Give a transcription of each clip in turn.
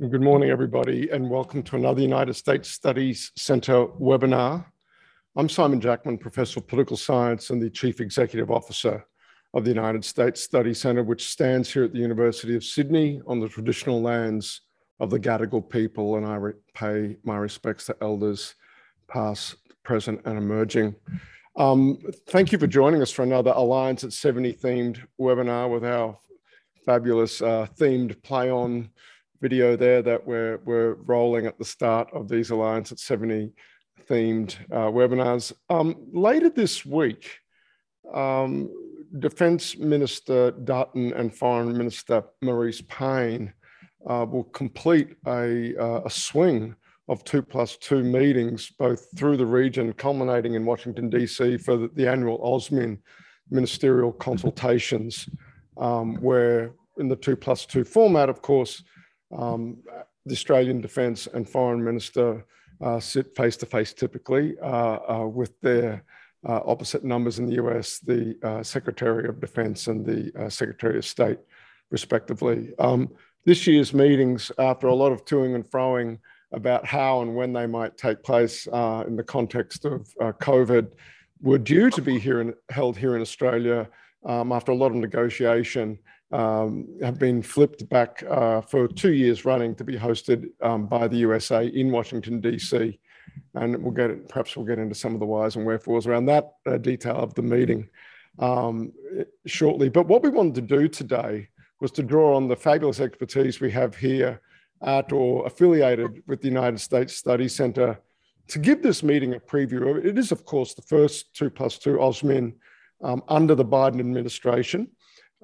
Good morning, everybody, and welcome to another United States Studies Center webinar. I'm Simon Jackman, Professor of Political Science and the Chief Executive Officer of the United States Study Center, which stands here at the University of Sydney on the traditional lands of the Gadigal people, and I pay my respects to elders past, present, and emerging. Um, thank you for joining us for another Alliance at 70 themed webinar with our fabulous uh, themed play on video there that we're, we're rolling at the start of these Alliance at 70 themed uh, webinars. Um, later this week, um, Defence Minister Dutton and Foreign Minister Marise Payne uh, will complete a, uh, a swing of two plus two meetings, both through the region, culminating in Washington, DC for the, the annual AUSMIN ministerial consultations, um, where in the two plus two format, of course, um, the Australian Defence and Foreign Minister uh, sit face to face typically uh, uh, with their uh, opposite numbers in the US, the uh, Secretary of Defence and the Secretary of State, respectively. Um, this year's meetings, after a lot of toing and froing about how and when they might take place in the context of COVID, were due to be here in, held here in Australia um, after a lot of negotiation um, have been flipped back uh, for two years running to be hosted um, by the USA in Washington, D.C. And we'll get perhaps we'll get into some of the whys and wherefores around that uh, detail of the meeting um, shortly. But what we wanted to do today was to draw on the fabulous expertise we have here at or affiliated with the United States Study Center to give this meeting a preview. It is, of course, the first two plus two AUSMIN um, under the Biden administration.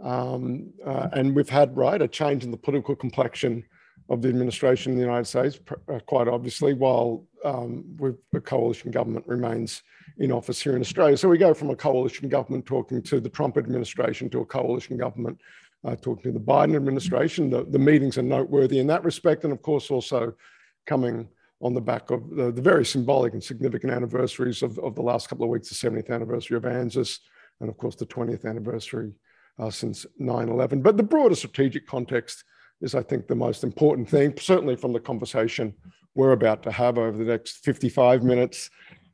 Um, uh, and we've had, right, a change in the political complexion of the administration in the United States, uh, quite obviously, while um, a coalition government remains in office here in Australia. So we go from a coalition government talking to the Trump administration to a coalition government uh, talking to the Biden administration. The, the, meetings are noteworthy in that respect, and of course, also coming on the back of the, the very symbolic and significant anniversaries of, of, the last couple of weeks, the 70th anniversary of ANZUS, and of course, the 20th anniversary uh, since 9 11. But the broader strategic context is, I think, the most important thing, certainly from the conversation we're about to have over the next 55 minutes.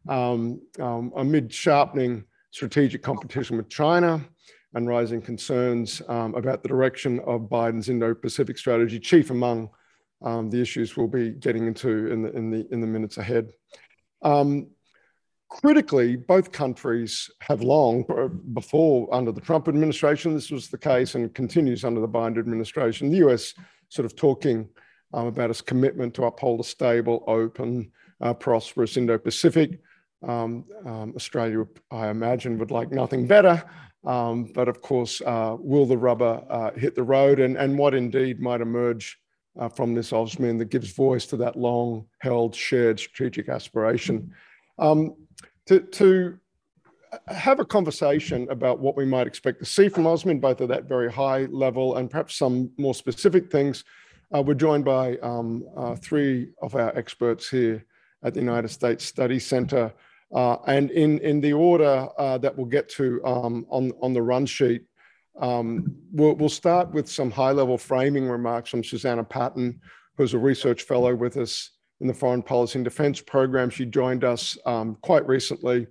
Um, um, amid sharpening strategic competition with China and rising concerns um, about the direction of Biden's Indo-Pacific strategy, chief among um, the issues we'll be getting into in the in the in the minutes ahead. Um, critically, both countries have long, before under the Trump administration, this was the case and continues under the Biden administration. The US sort of talking um, about its commitment to uphold a stable, open, uh, prosperous Indo Pacific. Um, um, Australia, I imagine, would like nothing better. Um, but of course, uh, will the rubber uh, hit the road? And, and what indeed might emerge uh, from this AUSMIN that gives voice to that long held shared strategic aspiration? Um, to, to have a conversation about what we might expect to see from AUSMIN, both at that very high level and perhaps some more specific things. Uh, we're joined by um, uh, three of our experts here at the United States Study Center. Uh, and in, in the order uh, that we'll get to um, on, on the run sheet, um, we'll, we'll start with some high level framing remarks from Susannah Patton, who's a research fellow with us in the Foreign Policy and Defense Program. She joined us um, quite recently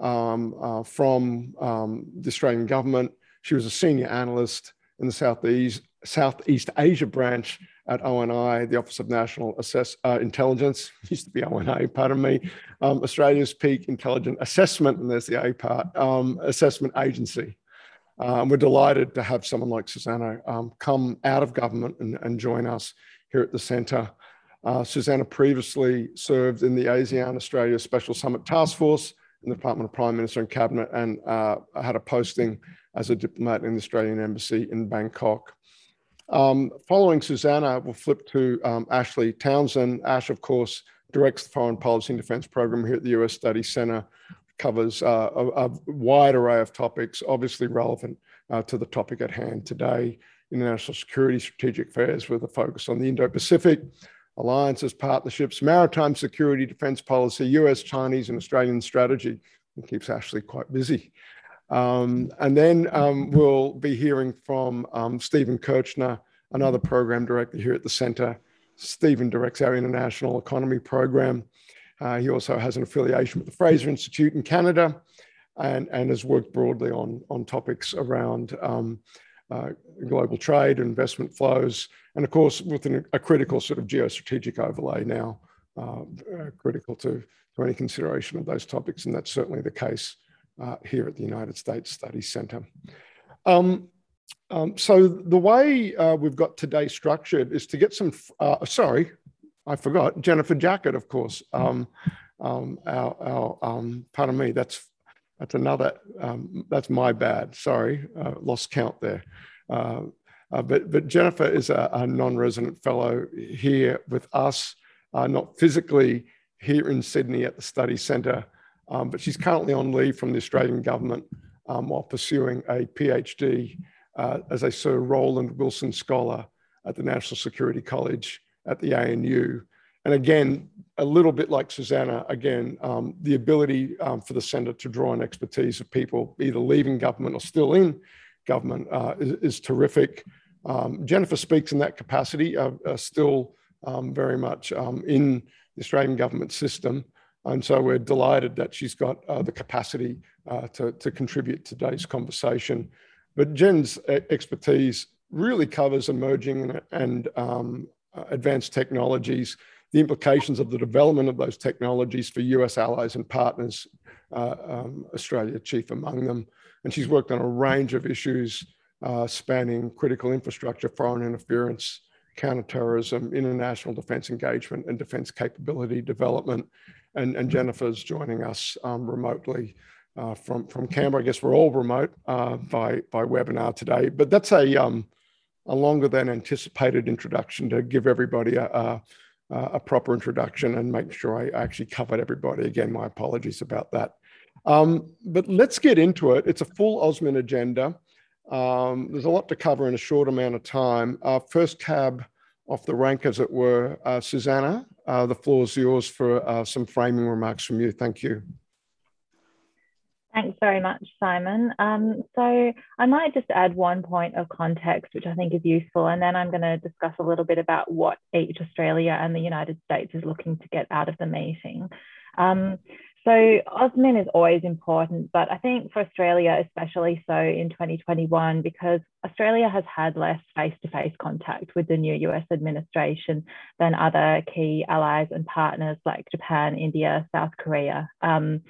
um, uh, from um, the Australian government. She was a senior analyst in the Southeast, Southeast Asia branch at ONI, the Office of National Assess, uh, Intelligence, used to be ONA, pardon me, um, Australia's peak intelligence assessment, and there's the A part, um, assessment agency. And we're delighted to have someone like Susannah um, come out of government and, and join us here at the centre. Uh, Susannah previously served in the ASEAN Australia Special Summit Task Force in the Department of Prime Minister and Cabinet and uh, had a posting as a diplomat in the Australian Embassy in Bangkok. Um, following Susannah, we'll flip to um, Ashley Townshend. Ash, of course, directs the Foreign Policy and Defense Program here at the US Study Center, covers uh, a, a, wide array of topics, obviously relevant uh, to the topic at hand today, international security, strategic affairs with a focus on the Indo-Pacific, alliances, partnerships, maritime security, defense policy, US, Chinese, and Australian strategy. It keeps Ashley quite busy. Um, and then um, we'll be hearing from um, Stephen Kirchner, another program director here at the center. Stephen directs our international economy program. Uh, he also has an affiliation with the Fraser Institute in Canada and, and has worked broadly on, on topics around um, uh, global trade, and investment flows, and of course, with an, a critical sort of geostrategic overlay now, uh, uh, critical to, to any consideration of those topics. And that's certainly the case uh, here at the United States Studies Center. Um, um, so the way uh, we've got today structured is to get some, sorry, I forgot, Jennifer Jackett, of course. Um, um, our, our um, pardon me, that's that's another, um, that's my bad. Sorry, uh, lost count there. Uh, uh, but, but Jennifer is a, a non-resident fellow here with us, uh, not physically here in Sydney at the study centre, um, but she's currently on leave from the Australian government um, while pursuing a PhD uh, as a Sir Roland Wilson Scholar at the National Security College at the ANU. And again, a little bit like Susanna, again, um, the ability um, for the centre to draw on expertise of people either leaving government or still in government uh, is, is, terrific. Um, Jennifer speaks in that capacity, uh, uh, still um, very much um, in the Australian government system. And so we're delighted that she's got uh, the capacity uh, to, to contribute to today's conversation. But Jen's expertise really covers emerging and, and um, advanced technologies the implications of the development of those technologies for US allies and partners, uh, um, Australia chief among them. And she's worked on a range of issues uh, spanning critical infrastructure, foreign interference, counterterrorism, international defense engagement, and defense capability development. And, and Jennifer's joining us um, remotely uh, from, from Canberra. I guess we're all remote uh, by, by webinar today, but that's a, um, a longer than anticipated introduction to give everybody a, a uh, a proper introduction and make sure I actually covered everybody. Again, my apologies about that. Um, but let's get into it. It's a full AUSMIN agenda. Um, there's a lot to cover in a short amount of time. Uh, first cab off the rank, as it were. Uh, Susanna, uh, the floor is yours for uh, some framing remarks from you. Thank you. Thanks very much, Simon. Um, so I might just add one point of context, which I think is useful, and then I'm going to discuss a little bit about what each Australia and the United States is looking to get out of the meeting. Um, so AUSMIN is always important, but I think for Australia, especially so in 2021, because Australia has had less face-to-face contact with the new US administration than other key allies and partners like Japan, India, South Korea. Um,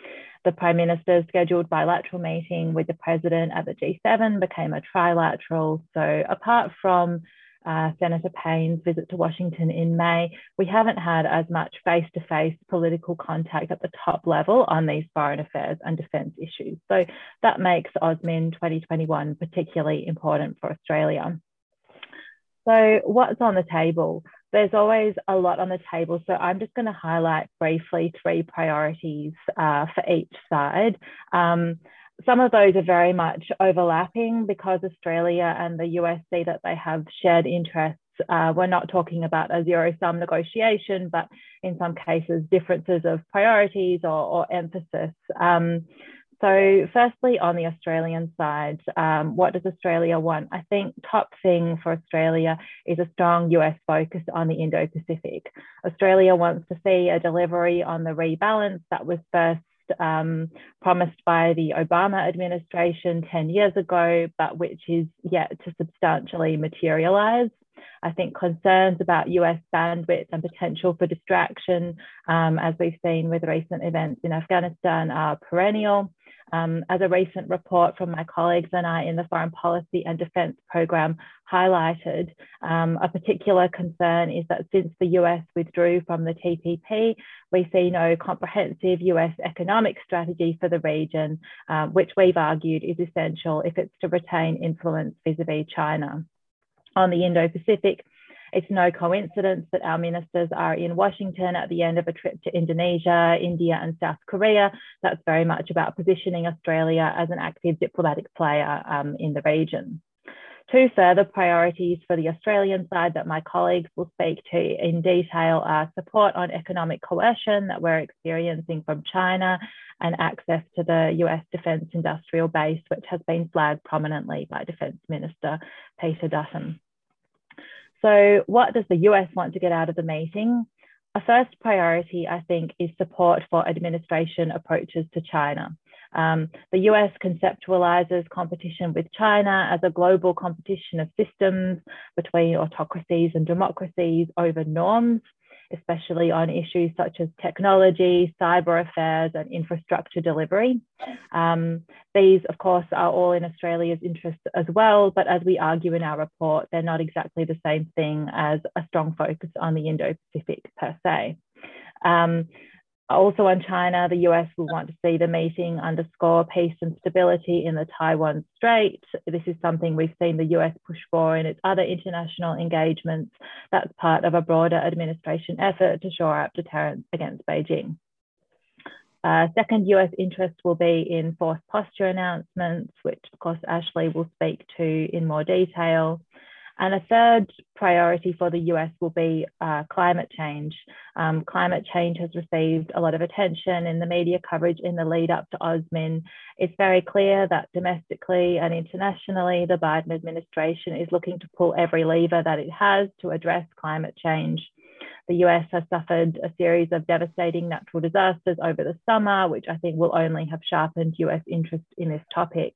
the Prime Minister's scheduled bilateral meeting with the President at the G7 became a trilateral. So, apart from uh, Senator Payne's visit to Washington in May, we haven't had as much face to face political contact at the top level on these foreign affairs and defence issues. So, that makes AUSMIN 2021 particularly important for Australia. So, what's on the table? there's always a lot on the table. So I'm just going to highlight briefly three priorities uh, for each side. Um, some of those are very much overlapping because Australia and the US see that they have shared interests. Uh, we're not talking about a zero sum negotiation, but in some cases, differences of priorities or, or emphasis. Um, so, firstly, on the Australian side, um, what does Australia want? I think top thing for Australia is a strong US focus on the Indo Pacific. Australia wants to see a delivery on the rebalance that was first um, promised by the Obama administration 10 years ago, but which is yet to substantially materialize. I think concerns about US bandwidth and potential for distraction, um, as we've seen with recent events in Afghanistan, are perennial. Um, as a recent report from my colleagues and I in the Foreign Policy and Defence Programme highlighted, um, a particular concern is that since the US withdrew from the TPP, we see no comprehensive US economic strategy for the region, um, which we've argued is essential if it's to retain influence vis a vis China. On the Indo Pacific, it's no coincidence that our ministers are in Washington at the end of a trip to Indonesia, India, and South Korea. That's very much about positioning Australia as an active diplomatic player um, in the region. Two further priorities for the Australian side that my colleagues will speak to in detail are support on economic coercion that we're experiencing from China and access to the US defence industrial base, which has been flagged prominently by Defence Minister Peter Dutton. So, what does the US want to get out of the meeting? A first priority, I think, is support for administration approaches to China. Um, the US conceptualizes competition with China as a global competition of systems between autocracies and democracies over norms especially on issues such as technology, cyber affairs, and infrastructure delivery. Um, these, of course, are all in Australia's interest as well, but as we argue in our report, they're not exactly the same thing as a strong focus on the Indo Pacific per se. Um, also on China, the US will want to see the meeting underscore peace and stability in the Taiwan Strait. This is something we've seen the US push for in its other international engagements. That's part of a broader administration effort to shore up deterrence against Beijing. Uh, second US interest will be in force posture announcements, which of course Ashley will speak to in more detail. And a third priority for the US will be uh, climate change. Um, climate change has received a lot of attention in the media coverage in the lead up to AUSMIN. It's very clear that domestically and internationally, the Biden administration is looking to pull every lever that it has to address climate change. The US has suffered a series of devastating natural disasters over the summer, which I think will only have sharpened US interest in this topic.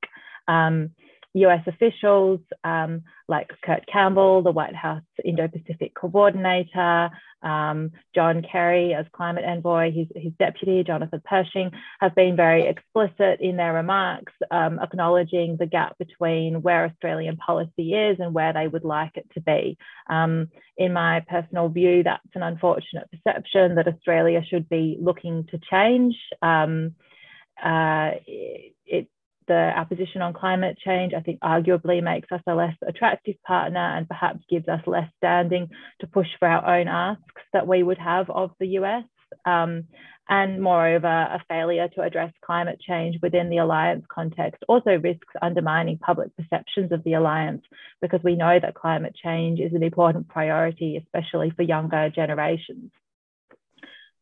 Um, US officials um, like Kurt Campbell, the White House Indo Pacific coordinator, um, John Kerry as climate envoy, his, his deputy, Jonathan Pershing, have been very explicit in their remarks, um, acknowledging the gap between where Australian policy is and where they would like it to be. Um, in my personal view, that's an unfortunate perception that Australia should be looking to change. Um, uh, it, the our position on climate change, I think arguably makes us a less attractive partner and perhaps gives us less standing to push for our own asks that we would have of the US. Um, and moreover, a failure to address climate change within the alliance context also risks undermining public perceptions of the alliance because we know that climate change is an important priority, especially for younger generations.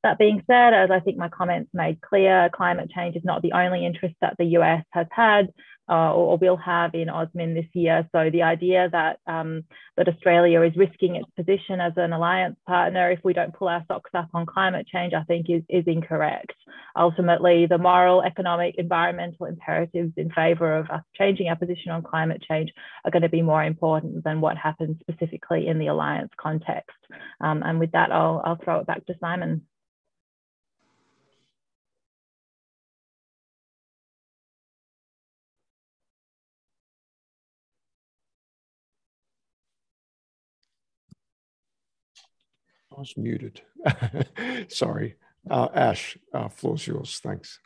That being said, as I think my comments made clear, climate change is not the only interest that the US has had uh, or, will have in AUSMIN this year. So the idea that um, that Australia is risking its position as an alliance partner if we don't pull our socks up on climate change, I think is, is incorrect. Ultimately, the moral, economic, environmental imperatives in favour of us changing our position on climate change are going to be more important than what happens specifically in the alliance context. Um, and with that, I'll, I'll throw it back to Simon. I was muted. Sorry. Uh, Ash, uh, floor's yours. Thanks.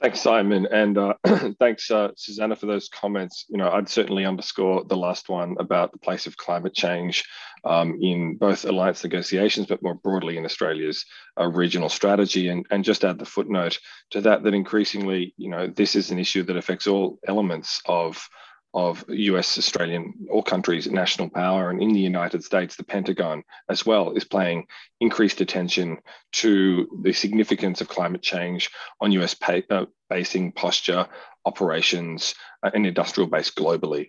Thanks, Simon, and uh, thanks, uh, Susanna, for those comments. You know, I'd certainly underscore the last one about the place of climate change um, in both alliance negotiations, but more broadly in Australia's uh, regional strategy, and, and just add the footnote to that that increasingly, you know, this is an issue that affects all elements of of US, Australian, all countries' national power. And in the United States, the Pentagon as well is paying increased attention to the significance of climate change on US pay, uh, basing posture, operations, uh, and industrial base globally.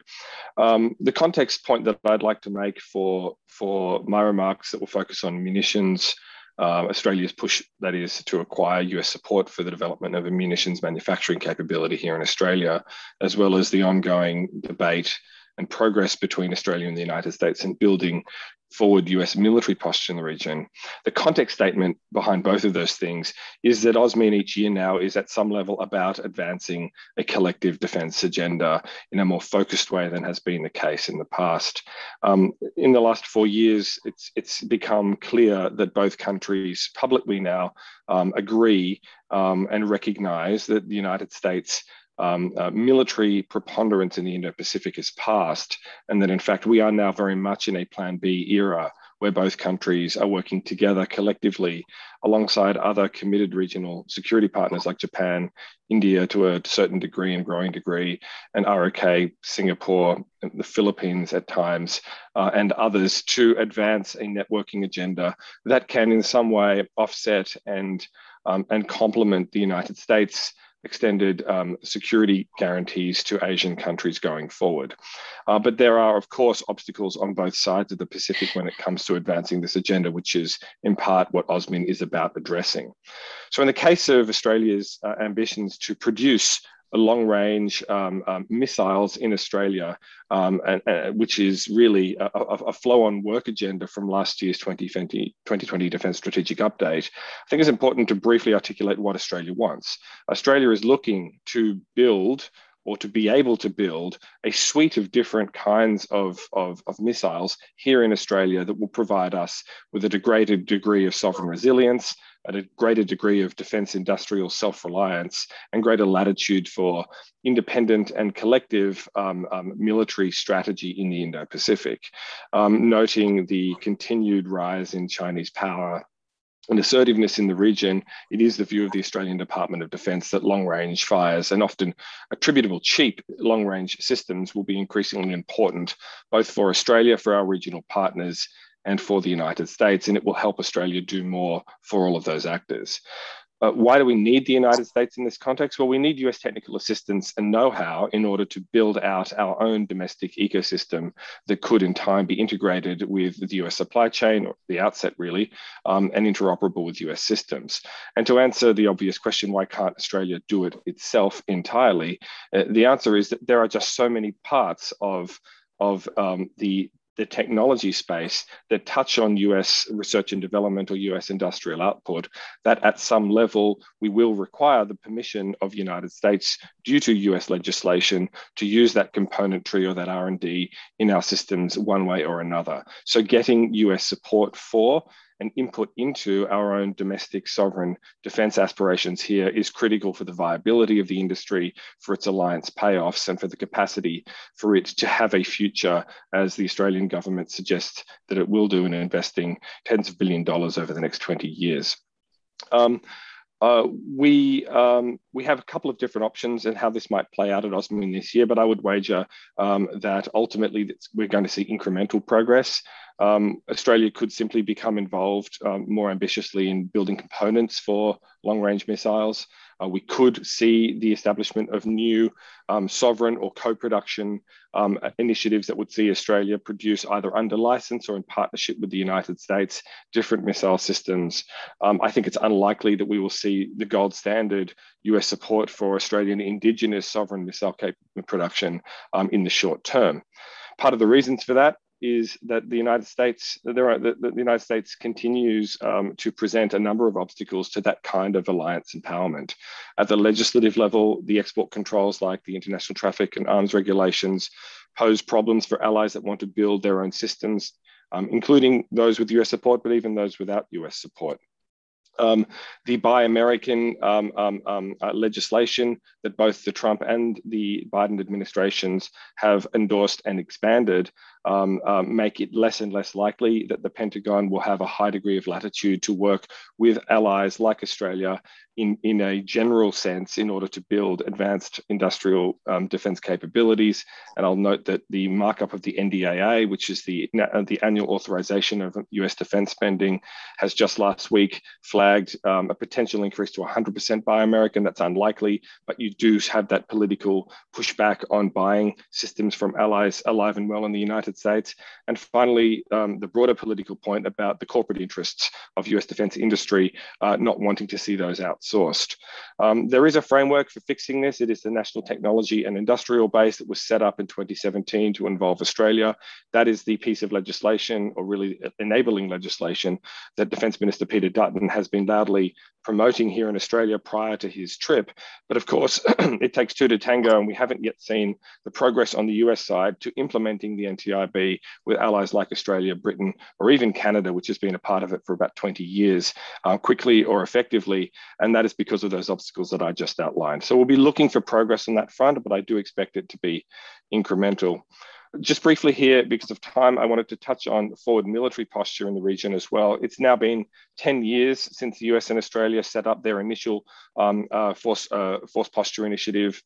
Um, the context point that I'd like to make for, for my remarks that will focus on munitions, uh, Australia's push, that is, to acquire US support for the development of a munitions manufacturing capability here in Australia, as well as the ongoing debate and progress between Australia and the United States in building forward US military posture in the region. The context statement behind both of those things is that AUSMIN each year now is at some level about advancing a collective defense agenda in a more focused way than has been the case in the past. Um, in the last four years, it's, it's become clear that both countries publicly now um, agree um, and recognize that the United States um, uh, military preponderance in the Indo-Pacific is past, and that in fact we are now very much in a Plan B era where both countries are working together collectively alongside other committed regional security partners like Japan, India to a certain degree and growing degree, and ROK, Singapore, the Philippines at times, uh, and others to advance a networking agenda that can in some way offset and, um, and complement the United States extended um, security guarantees to Asian countries going forward. Uh, but there are, of course, obstacles on both sides of the Pacific when it comes to advancing this agenda, which is in part what AUSMIN is about addressing. So, in the case of Australia's uh, ambitions to produce long range um, um, missiles in Australia, um, and, uh, which is really a, a, flow on work agenda from last year's 2020, 2020 Defence Strategic Update. I think it's important to briefly articulate what Australia wants. Australia is looking to build or to be able to build a suite of different kinds of, of, of, missiles here in Australia that will provide us with a degraded degree of sovereign resilience, at a greater degree of defense industrial self reliance and greater latitude for independent and collective um, um, military strategy in the Indo Pacific, um, noting the continued rise in Chinese power. And assertiveness in the region, it is the view of the Australian Department of Defence that long range fires and often attritable cheap long range systems will be increasingly important, both for Australia, for our regional partners, and for the United States, and it will help Australia do more for all of those actors. Uh, why do we need the United States in this context? Well, we need US technical assistance and know how in order to build out our own domestic ecosystem that could in time be integrated with the US supply chain, or the outset really, um, and interoperable with US systems. And to answer the obvious question, why can't Australia do it itself entirely? Uh, the answer is that there are just so many parts of of um, the the technology space that touch on US research and development or US industrial output, that at some level we will require the permission of United States due to US legislation to use that componentry or that R&D in our systems one way or another. So getting US support for and input into our own domestic sovereign defense aspirations here is critical for the viability of the industry, for its alliance payoffs, and for the capacity for it to have a future, as the Australian government suggests that it will do in investing tens of billion dollars over the next 20 years. Um, uh, we um, we have a couple of different options and how this might play out at AUSMIN this year, but I would wager um, that ultimately we're going to see incremental progress. Um, Australia could simply become involved um, more ambitiously in building components for long range missiles. Uh, we could see the establishment of new um, sovereign or co production um, initiatives that would see Australia produce either under license or in partnership with the United States different missile systems. Um, I think it's unlikely that we will see the gold standard US support for Australian indigenous sovereign missile production um, in the short term. Part of the reasons for that is that the United States, there are, the, the United States continues um, to present a number of obstacles to that kind of alliance empowerment. At the legislative level, the export controls like the international traffic and arms regulations pose problems for allies that want to build their own systems, um, including those with US support, but even those without US support. Um, the Buy American um, um, um, uh, legislation that both the Trump and the Biden administrations have endorsed and expanded um, um, make it less and less likely that the Pentagon will have a high degree of latitude to work with allies like Australia in, in a general sense in order to build advanced industrial defense capabilities. And I'll note that the markup of the NDAA, which is the, uh, the annual authorization of US defense spending, has just last week flagged um, a potential increase to 100% buy American. That's unlikely, but you do have that political pushback on buying systems from allies alive and well in the United States. And finally, um, the broader political point about the corporate interests of US defense industry uh, not wanting to see those outsourced. Um, there is a framework for fixing this. It is the National Technology and Industrial Base that was set up in 2017 to involve Australia. That is the piece of legislation, or really enabling legislation, that Defence Minister Peter Dutton has been loudly promoting here in Australia prior to his trip. But of course, it takes two to tango, and we haven't yet seen the progress on the US side to implementing the NTIB with allies like Australia, Britain, or even Canada, which has been a part of it for about 20 years, uh, quickly or effectively. And that is because of those obstacles that I just outlined. So we'll be looking for progress on that front, but I do expect it to be incremental. Just briefly here, because of time, I wanted to touch on forward military posture in the region as well. It's now been 10 years since the US and Australia set up their initial um, uh, force, uh, force posture initiative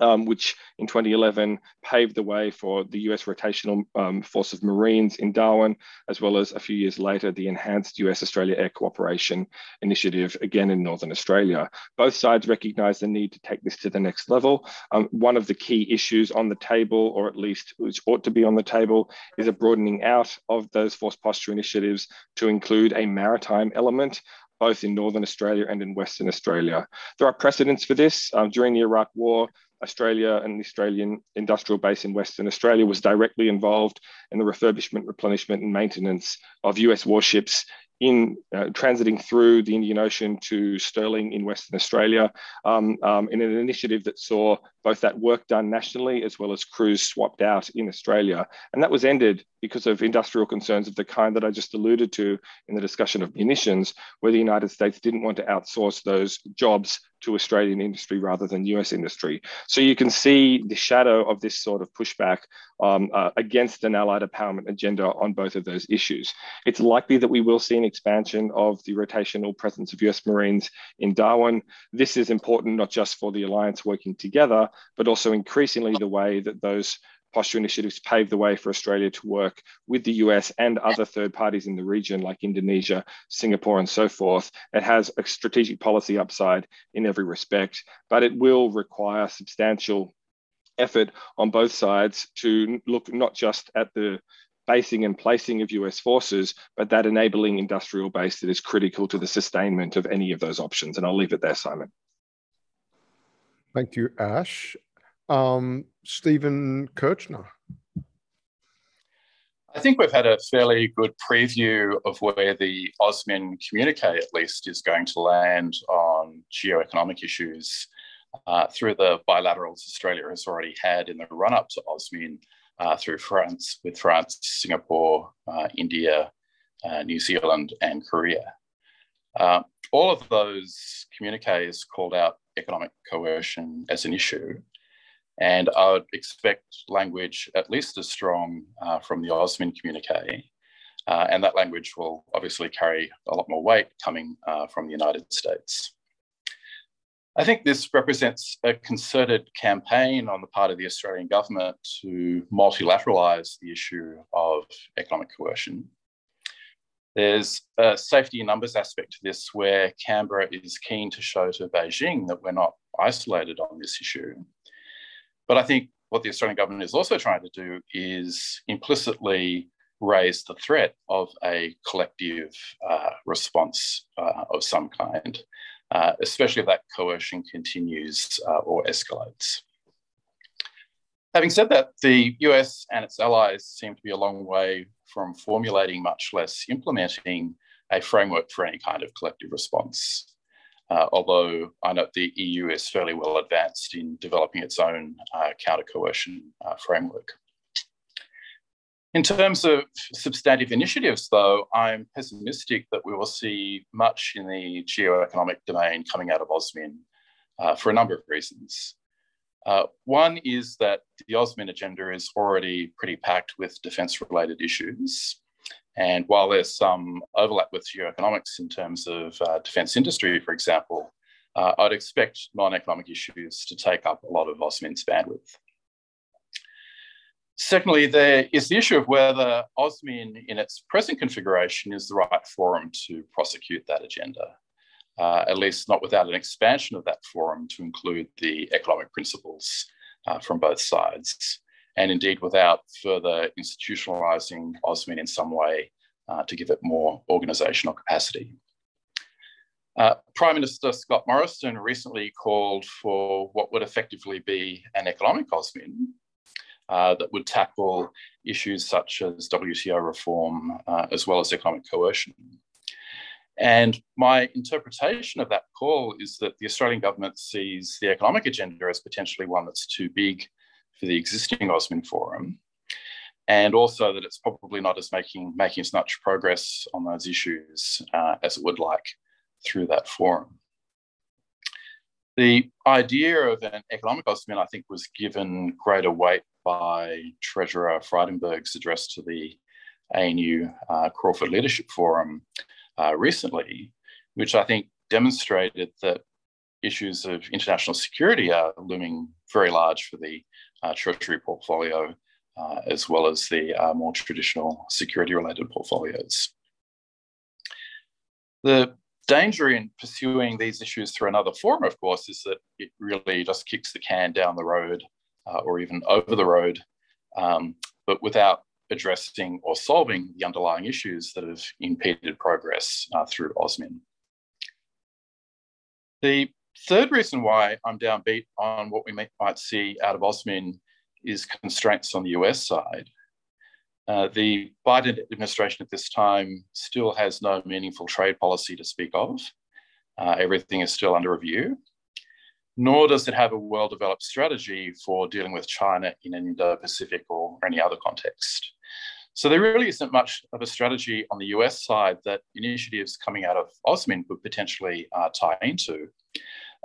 um, which in 2011 paved the way for the US rotational um, force of Marines in Darwin, as well as a few years later, the enhanced US Australia Air Cooperation Initiative, again in Northern Australia. Both sides recognize the need to take this to the next level. Um, one of the key issues on the table, or at least which ought to be on the table, is a broadening out of those force posture initiatives to include a maritime element both in Northern Australia and in Western Australia. There are precedents for this. Um, during the Iraq War, Australia and the Australian industrial base in Western Australia was directly involved in the refurbishment, replenishment, and maintenance of US warships in uh, transiting through the Indian Ocean to Stirling in Western Australia um, um, in an initiative that saw both that work done nationally as well as crews swapped out in Australia. And that was ended because of industrial concerns of the kind that I just alluded to in the discussion of munitions, where the United States didn't want to outsource those jobs to Australian industry rather than US industry. So you can see the shadow of this sort of pushback um, uh, against an allied empowerment agenda on both of those issues. It's likely that we will see an expansion of the rotational presence of US Marines in Darwin. This is important not just for the alliance working together, but also increasingly the way that those posture initiatives pave the way for Australia to work with the US and other third parties in the region like Indonesia, Singapore, and so forth. It has a strategic policy upside in every respect, but it will require substantial effort on both sides to look not just at the basing and placing of US forces, but that enabling industrial base that is critical to the sustainment of any of those options. And I'll leave it there, Simon. Thank you, Ash. Um, Stephen Kirchner. I think we've had a fairly good preview of where the AUSMIN communique, at least, is going to land on geoeconomic issues uh, through the bilaterals Australia has already had in the run up to AUSMIN uh, through France, with France, Singapore, uh, India, uh, New Zealand, and Korea. Uh, all of those communiques called out economic coercion as an issue. And I would expect language at least as strong uh, from the AUSMIN communique. Uh, and that language will obviously carry a lot more weight coming uh, from the United States. I think this represents a concerted campaign on the part of the Australian government to multilateralise the issue of economic coercion. There's a safety in numbers aspect to this where Canberra is keen to show to Beijing that we're not isolated on this issue. But I think what the Australian government is also trying to do is implicitly raise the threat of a collective uh, response uh, of some kind, uh, especially if that coercion continues uh, or escalates. Having said that, the US and its allies seem to be a long way from formulating, much less implementing, a framework for any kind of collective response. Uh, although I note the EU is fairly well advanced in developing its own uh, counter coercion uh, framework. In terms of substantive initiatives, though, I'm pessimistic that we will see much in the geoeconomic domain coming out of AUSMIN uh, for a number of reasons. Uh, one is that the AUSMIN agenda is already pretty packed with defence related issues. And while there's some overlap with geoeconomics in terms of uh, defence industry, for example, uh, I'd expect non economic issues to take up a lot of AUSMIN's bandwidth. Secondly, there is the issue of whether AUSMIN in its present configuration is the right forum to prosecute that agenda, uh, at least not without an expansion of that forum to include the economic principals uh, from both sides, and indeed without further institutionalizing AUSMIN in some way uh, to give it more organizational capacity. Uh, Prime Minister Scott Morrison recently called for what would effectively be an economic AUSMIN, uh, that would tackle issues such as WTO reform uh, as well as economic coercion. And my interpretation of that call is that the Australian government sees the economic agenda as potentially one that's too big for the existing AUSMIN forum, and also that it's probably not as making making as much progress on those issues uh, as it would like through that forum. The idea of an economic AUSMIN, I think, was given greater weight by Treasurer Frydenberg's address to the ANU uh, Crawford Leadership Forum uh, recently, which I think demonstrated that issues of international security are looming very large for the Treasury portfolio, uh, as well as the uh, more traditional security related portfolios. The danger in pursuing these issues through another forum, of course, is that it really just kicks the can down the road uh, or even over the road, um, but without addressing or solving the underlying issues that have impeded progress uh, through AUSMIN. The third reason why I'm downbeat on what we may, might see out of AUSMIN is constraints on the US side. Uh, the Biden administration at this time still has no meaningful trade policy to speak of. Uh, everything is still under review, nor does it have a well developed strategy for dealing with China in an Indo Pacific or any other context. So there really isn't much of a strategy on the US side that initiatives coming out of AUSMIN could potentially uh, tie into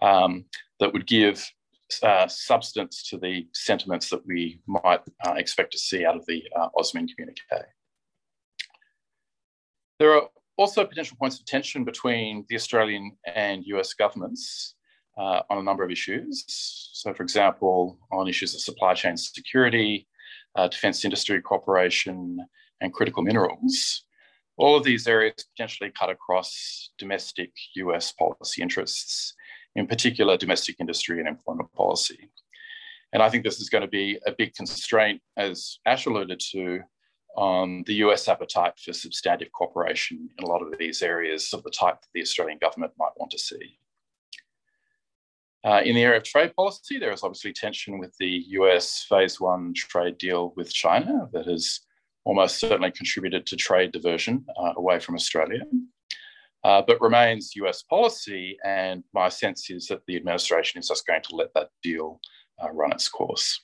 um, that would give uh, substance to the sentiments that we might uh, expect to see out of the uh, AUSMIN communique. There are also potential points of tension between the Australian and US governments uh, on a number of issues. So, for example, on issues of supply chain security, uh, defence industry cooperation, and critical minerals. All of these areas potentially cut across domestic US policy interests, in particular, domestic industry and employment policy. And I think this is going to be a big constraint, as Ash alluded to, on the US appetite for substantive cooperation in a lot of these areas of the type that the Australian government might want to see. Uh, in the area of trade policy, there is obviously tension with the US phase one trade deal with China that has almost certainly contributed to trade diversion uh, away from Australia, uh, but remains US policy. And my sense is that the administration is just going to let that deal uh, run its course.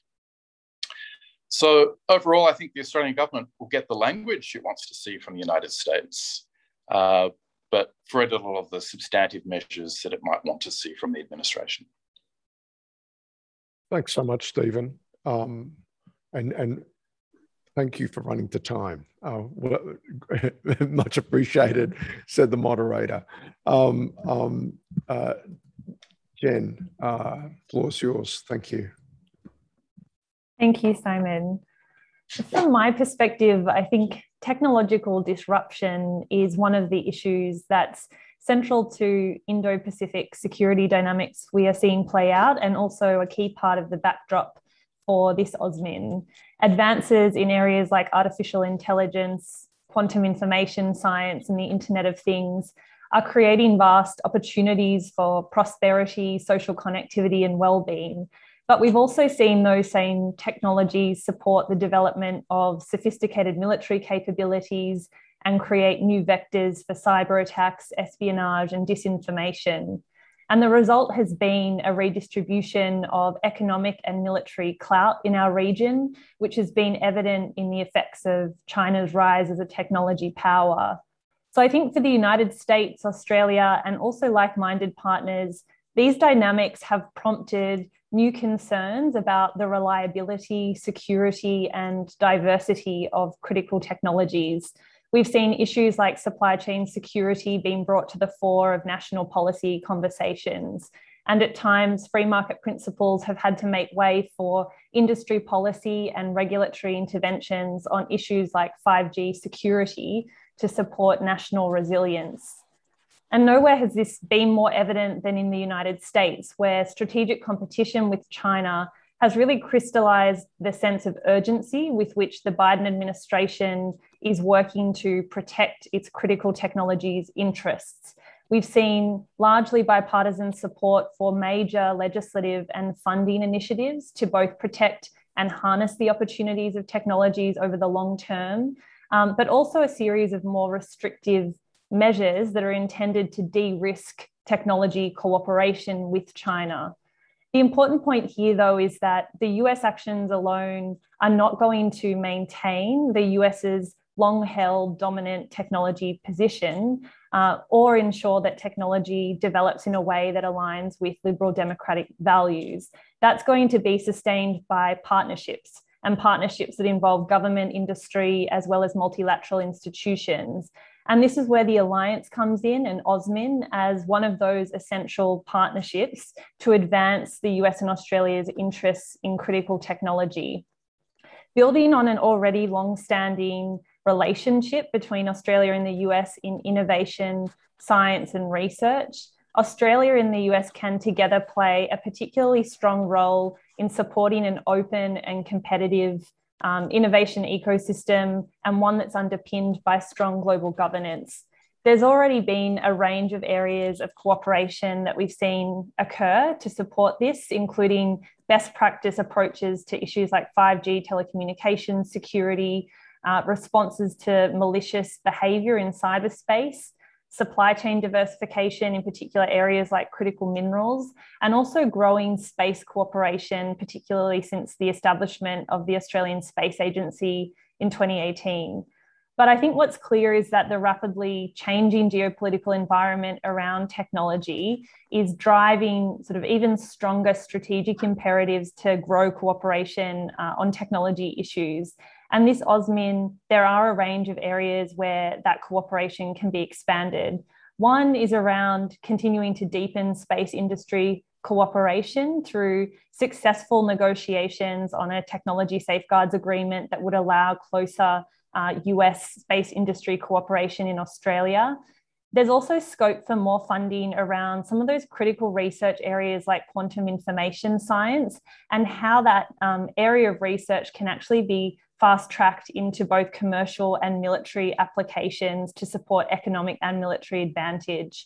So, overall, I think the Australian government will get the language it wants to see from the United States, uh, but very little of the substantive measures that it might want to see from the administration. Thanks so much, Stephen. Um, and, and thank you for running to time. Uh, well, much appreciated, said the moderator. Um, um, uh, Jen, uh, floor is yours. Thank you. Thank you, Simon. From my perspective, I think technological disruption is one of the issues that's central to Indo Pacific security dynamics we are seeing play out, and also a key part of the backdrop for this AUSMIN. Advances in areas like artificial intelligence, quantum information science, and the Internet of Things are creating vast opportunities for prosperity, social connectivity, and well-being. But we've also seen those same technologies support the development of sophisticated military capabilities and create new vectors for cyber attacks, espionage, and disinformation. And the result has been a redistribution of economic and military clout in our region, which has been evident in the effects of China's rise as a technology power. So I think for the United States, Australia, and also like minded partners, these dynamics have prompted new concerns about the reliability, security, and diversity of critical technologies. We've seen issues like supply chain security being brought to the fore of national policy conversations. And at times, free market principles have had to make way for industry policy and regulatory interventions on issues like 5G security to support national resilience. And nowhere has this been more evident than in the United States, where strategic competition with China has really crystallized the sense of urgency with which the Biden administration is working to protect its critical technologies interests. We've seen largely bipartisan support for major legislative and funding initiatives to both protect and harness the opportunities of technologies over the long term, um, but also a series of more restrictive measures that are intended to de risk technology cooperation with China. The important point here, though, is that the US actions alone are not going to maintain the US's long held dominant technology position uh, or ensure that technology develops in a way that aligns with liberal democratic values. That's going to be sustained by partnerships and partnerships that involve government, industry, as well as multilateral institutions. And this is where the Alliance comes in and AUSMIN as one of those essential partnerships to advance the US and Australia's interests in critical technology. Building on an already long standing relationship between Australia and the US in innovation, science, and research, Australia and the US can together play a particularly strong role in supporting an open and competitive um, innovation ecosystem and one that's underpinned by strong global governance. There's already been a range of areas of cooperation that we've seen occur to support this, including best practice approaches to issues like 5G telecommunications, security, uh, responses to malicious behavior in cyberspace, supply chain diversification in particular areas like critical minerals, and also growing space cooperation, particularly since the establishment of the Australian Space Agency in 2018. But I think what's clear is that the rapidly changing geopolitical environment around technology is driving sort of even stronger strategic imperatives to grow cooperation uh, on technology issues. And this AUSMIN, there are a range of areas where that cooperation can be expanded. One is around continuing to deepen space industry cooperation through successful negotiations on a technology safeguards agreement that would allow closer uh, US space industry cooperation in Australia. There's also scope for more funding around some of those critical research areas like quantum information science and how that um, area of research can actually be fast tracked into both commercial and military applications to support economic and military advantage.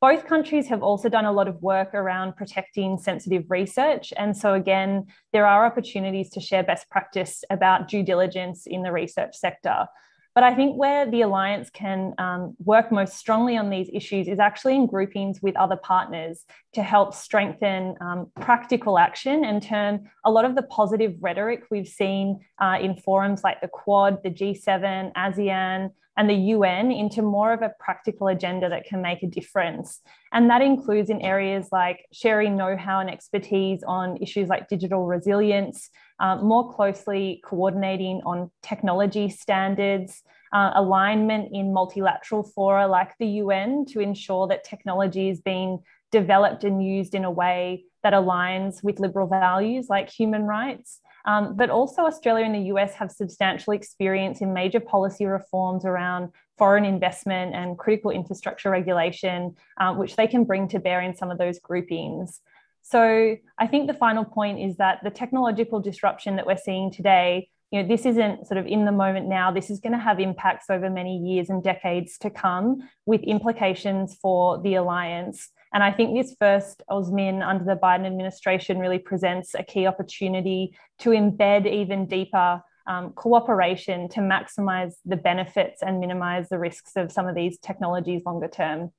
Both countries have also done a lot of work around protecting sensitive research. And so, again, there are opportunities to share best practice about due diligence in the research sector. But I think where the Alliance can um, work most strongly on these issues is actually in groupings with other partners to help strengthen um, practical action and turn a lot of the positive rhetoric we've seen uh, in forums like the Quad, the G7, ASEAN, and the UN into more of a practical agenda that can make a difference. And that includes in areas like sharing know how and expertise on issues like digital resilience, uh, more closely coordinating on technology standards, uh, alignment in multilateral fora like the UN to ensure that technology is being developed and used in a way that aligns with liberal values like human rights. Um, but also, Australia and the US have substantial experience in major policy reforms around foreign investment and critical infrastructure regulation, um, which they can bring to bear in some of those groupings. So, I think the final point is that the technological disruption that we're seeing today you know, this isn't sort of in the moment now. This is going to have impacts over many years and decades to come with implications for the alliance. And I think this first AUSMIN under the Biden administration really presents a key opportunity to embed even deeper um, cooperation to maximize the benefits and minimize the risks of some of these technologies longer term.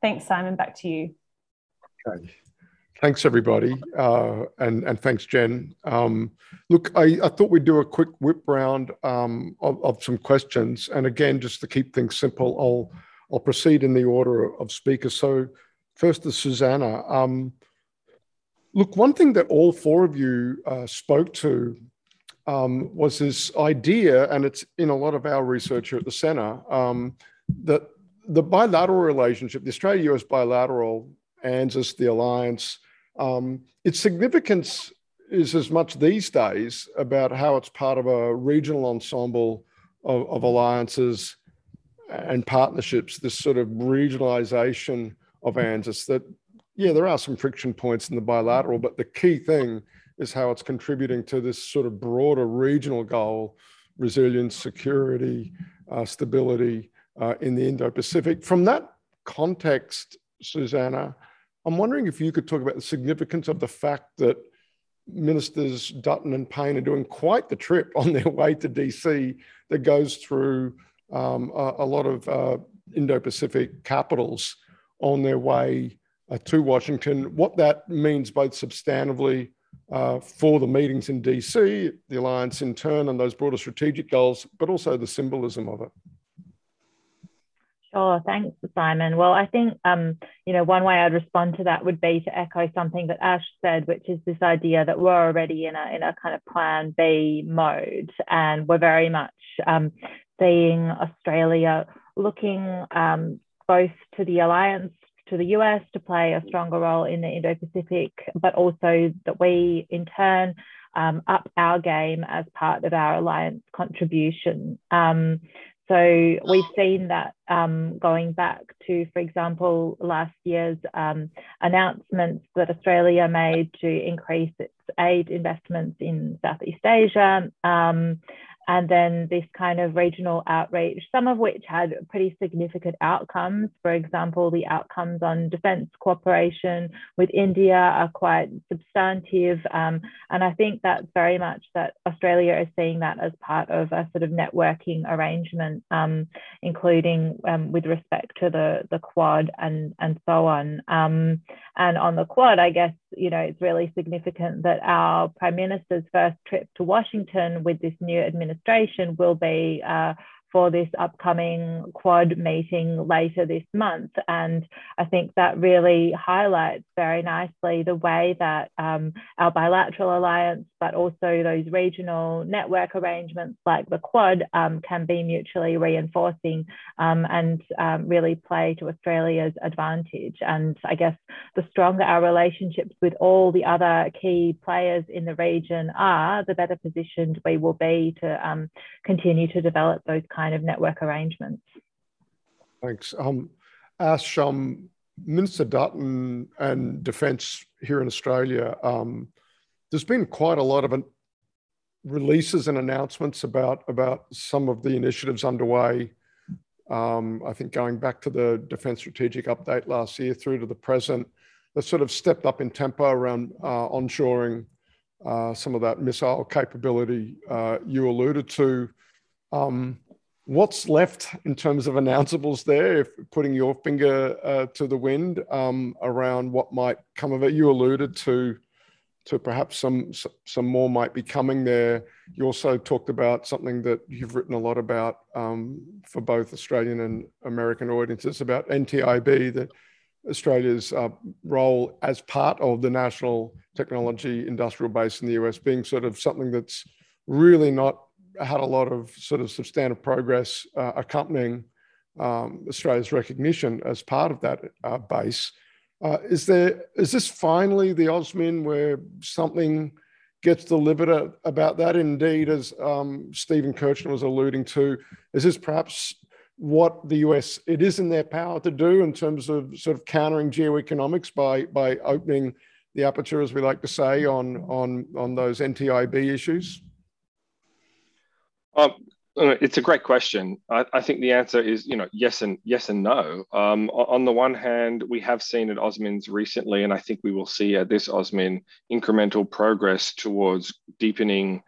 Thanks, Simon. Back to you. Okay. Thanks, everybody. Uh, and, and thanks, Jen. Um, look, I, I, thought we'd do a quick whip round um, of, of, some questions. And again, just to keep things simple, I'll, I'll proceed in the order of speakers. So First is Susanna. Um, look, one thing that all four of you uh, spoke to um, was this idea, and it's in a lot of our research here at the Centre, um, that the bilateral relationship, the Australia US bilateral, ANZUS, the alliance, um, its significance is as much these days about how it's part of a regional ensemble of, of alliances and partnerships, this sort of regionalization of ANZUS that, yeah, there are some friction points in the bilateral, but the key thing is how it's contributing to this sort of broader regional goal resilience, security, uh, stability uh, in the Indo Pacific. From that context, Susanna, I'm wondering if you could talk about the significance of the fact that ministers Dutton and Payne are doing quite the trip on their way to DC that goes through um, a, a, lot of uh, Indo Pacific capitals on their way uh, to Washington. What that means both substantively uh, for the meetings in DC, the alliance in turn, and those broader strategic goals, but also the symbolism of it. Sure, thanks, Simon. Well, I think um, you know one way I'd respond to that would be to echo something that Ash said, which is this idea that we're already in a in a kind of Plan B mode, and we're very much um, seeing Australia looking um, both to the alliance to the US to play a stronger role in the Indo Pacific, but also that we in turn um, up our game as part of our alliance contribution. Um, so we've seen that um, going back to, for example, last year's um, announcements that Australia made to increase its aid investments in Southeast Asia. Um, and then this kind of regional outreach, some of which had pretty significant outcomes. For example, the outcomes on defence cooperation with India are quite substantive. Um, and I think that's very much that Australia is seeing that as part of a sort of networking arrangement, um, including um, with respect to the, the Quad and, and so on. And on the Quad, I guess, you know, it's really significant that our Prime Minister's first trip to Washington with this new administration will be uh, for this upcoming Quad meeting later this month. And I think that really highlights very nicely the way that um, our bilateral alliance, but also those regional network arrangements like the Quad um, can be mutually reinforcing um, and um, really play to Australia's advantage. And I guess the stronger our relationships with all the other key players in the region are, the better positioned we will be to um, continue to develop those kind of network arrangements. Thanks. Um, Ash, um, Minister Dutton and Defence here in Australia, um, there's been quite a lot of releases and announcements about, about some of the initiatives underway. Um, I think going back to the Defence Strategic Update last year through to the present, that sort of stepped up in tempo around uh, onshoring uh, some of that missile capability uh, you alluded to. Um, what's left in terms of announceables there, if putting your finger uh, to the wind um, around what might come of it? You alluded to to perhaps some some more might be coming there. You also talked about something that you've written a lot about um, for both Australian and American audiences about NTIB, that Australia's uh, role as part of the national technology industrial base in the US being sort of something that's really not had a lot of sort of substantive progress uh, accompanying um, Australia's recognition as part of that uh, base. Uh, is there is this finally the AUSMIN where something gets delivered about that? Indeed, as um, Stephen Kirchner was alluding to, is this perhaps what the US it is in their power to do in terms of sort of countering geoeconomics by by opening the aperture, as we like to say, on on on those NTIB issues? Um, uh, it's a great question. I, I, think the answer is, you know, yes and yes and no. Um, on the one hand, we have seen at AUSMIN's recently, and I think we will see at this Osmin incremental progress towards deepening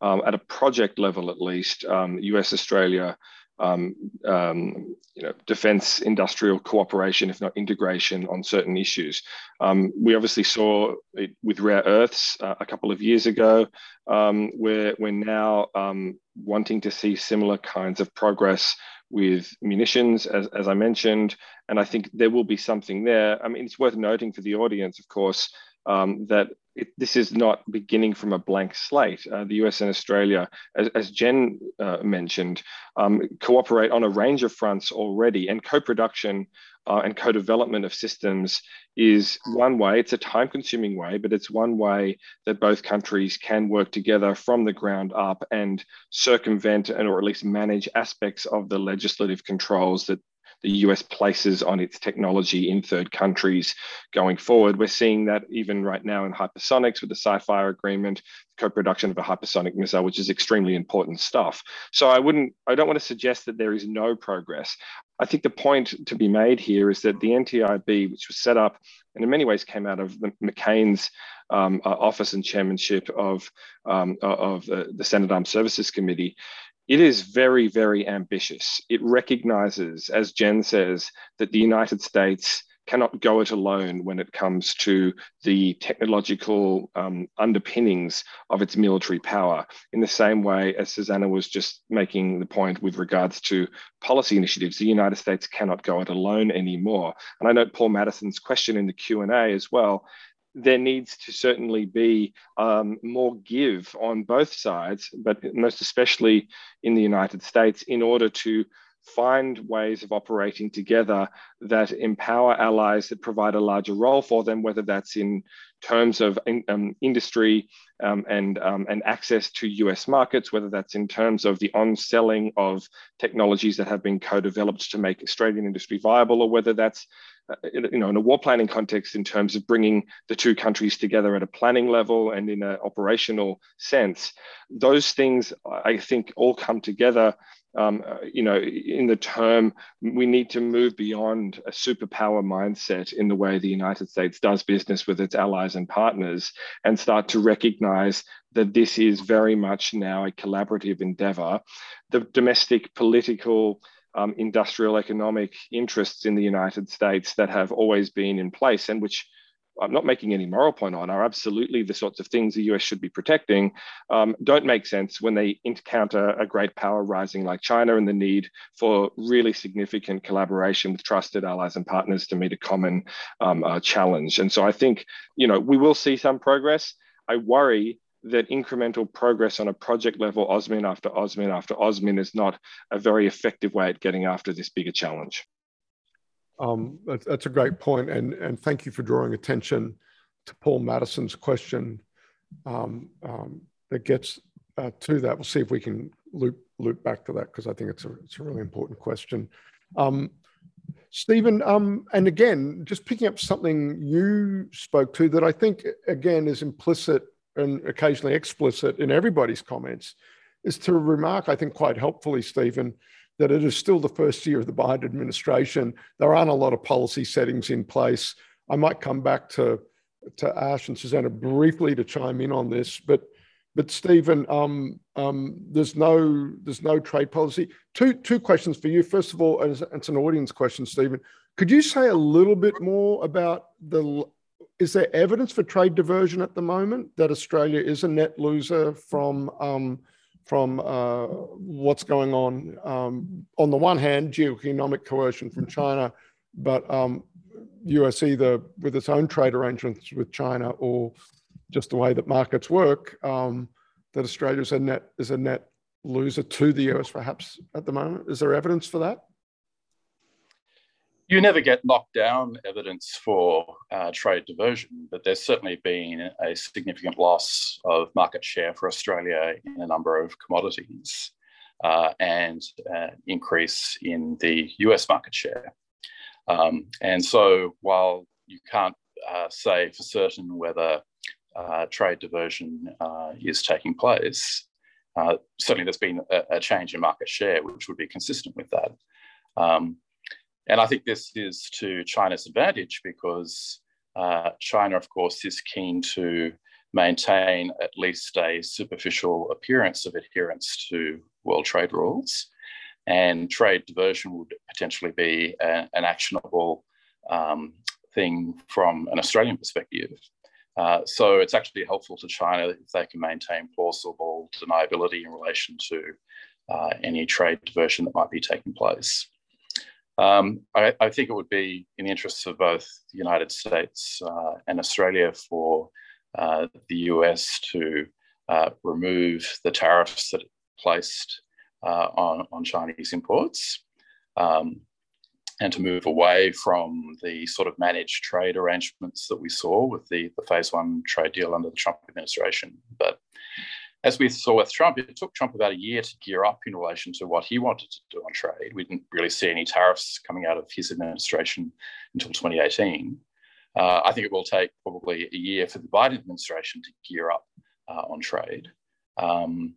um, at a project level, at least, um, US Australia um, um, you know, defense industrial cooperation, if not integration, on certain issues. Um, we obviously saw it with rare earths uh, a couple of years ago, um, where we're now um, wanting to see similar kinds of progress with munitions, as, as I mentioned, and I think there will be something there. I mean, it's worth noting for the audience, of course, um, that it, this is not beginning from a blank slate. Uh, the US and Australia, as, as Jen uh, mentioned, um, cooperate on a range of fronts already, and co production uh, and co development of systems is one way. It's a time consuming way, but it's one way that both countries can work together from the ground up and circumvent and or at least manage aspects of the legislative controls that the US places on its technology in third countries going forward. We're seeing that even right now in hypersonics with the SCIFiRE agreement, co-production of a hypersonic missile, which is extremely important stuff. So I wouldn't, I don't want to suggest that there is no progress. I think the point to be made here is that the NTIB, which was set up and in many ways came out of McCain's um, uh, office and chairmanship of, um, of uh, the Senate Armed Services Committee, it is very, very ambitious. It recognizes, as Jen says, that the United States cannot go it alone when it comes to the technological um, underpinnings of its military power. In the same way as Susanna was just making the point with regards to policy initiatives, the United States cannot go it alone anymore. And I note Paul Madison's question in the Q and A as well there needs to certainly be um, more give on both sides, but most especially in the United States, in order to find ways of operating together that empower allies that provide a larger role for them, whether that's in terms of in, um, industry um, and, um, and access to US markets, whether that's in terms of the on-selling of technologies that have been co-developed to make Australian industry viable, or whether that's uh, you know, in a war planning context in terms of bringing the two countries together at a planning level and in an operational sense. Those things, I think, all come together um, you know, in the term, we need to move beyond a superpower mindset in the way the United States does business with its allies and partners and start to recognize that this is very much now a collaborative endeavor. The domestic political um, industrial economic interests in the United States that have always been in place and which I'm not making any moral point on are absolutely the sorts of things the US should be protecting, um, don't make sense when they encounter a great power rising like China and the need for really significant collaboration with trusted allies and partners to meet a common um, uh, challenge. And so I think, you know, we will see some progress. I worry that incremental progress on a project level, AUSMIN after AUSMIN after AUSMIN, is not a very effective way at getting after this bigger challenge. Um, that's, that's, a great point, and and thank you for drawing attention to Paul Madison's question um, um, that gets uh, to that. We'll see if we can loop loop back to that because I think it's a it's a really important question. Um, Stephen, um, and again, just picking up something you spoke to that I think again is implicit and occasionally explicit in everybody's comments, is to remark, I think quite helpfully, Stephen, that it is still the first year of the Biden administration. There aren't a lot of policy settings in place. I might come back to, to Ash and Susanna briefly to chime in on this, but but Stephen, um, um, there's no there's no trade policy. Two two questions for you. First of all, it's, it's an audience question, Stephen. Could you say a little bit more about the is there evidence for trade diversion at the moment that Australia is a net loser from um, from uh, what's going on. Um, on the one hand, geoeconomic coercion from China, but um, US either with its own trade arrangements with China or just the way that markets work, um, that Australia is a net is a net loser to the US perhaps at the moment. Is there evidence for that? You never get knocked down evidence for uh, trade diversion, but there's certainly been a significant loss of market share for Australia in a number of commodities uh, and uh, increase in the US market share. Um, and so while you can't uh, say for certain whether uh, trade diversion uh, is taking place, certainly there's been a, a, change in market share, which would be consistent with that. Um, and I think this is to China's advantage because uh, China, of course, is keen to maintain at least a superficial appearance of adherence to world trade rules. And trade diversion would potentially be a, an actionable um, thing from an Australian perspective. Uh, so it's actually helpful to China if they can maintain plausible deniability in relation to uh, any trade diversion that might be taking place. Um, I, I, think it would be in the interests of both the United States uh, and Australia for uh, the US to uh, remove the tariffs that it placed uh, on, on Chinese imports um, and to move away from the sort of managed trade arrangements that we saw with the, the phase one trade deal under the Trump administration. But as we saw with Trump, it took Trump about a year to gear up in relation to what he wanted to do on trade. We didn't really see any tariffs coming out of his administration until 2018. Uh, I think it will take probably a year for the Biden administration to gear up uh, on trade. Um,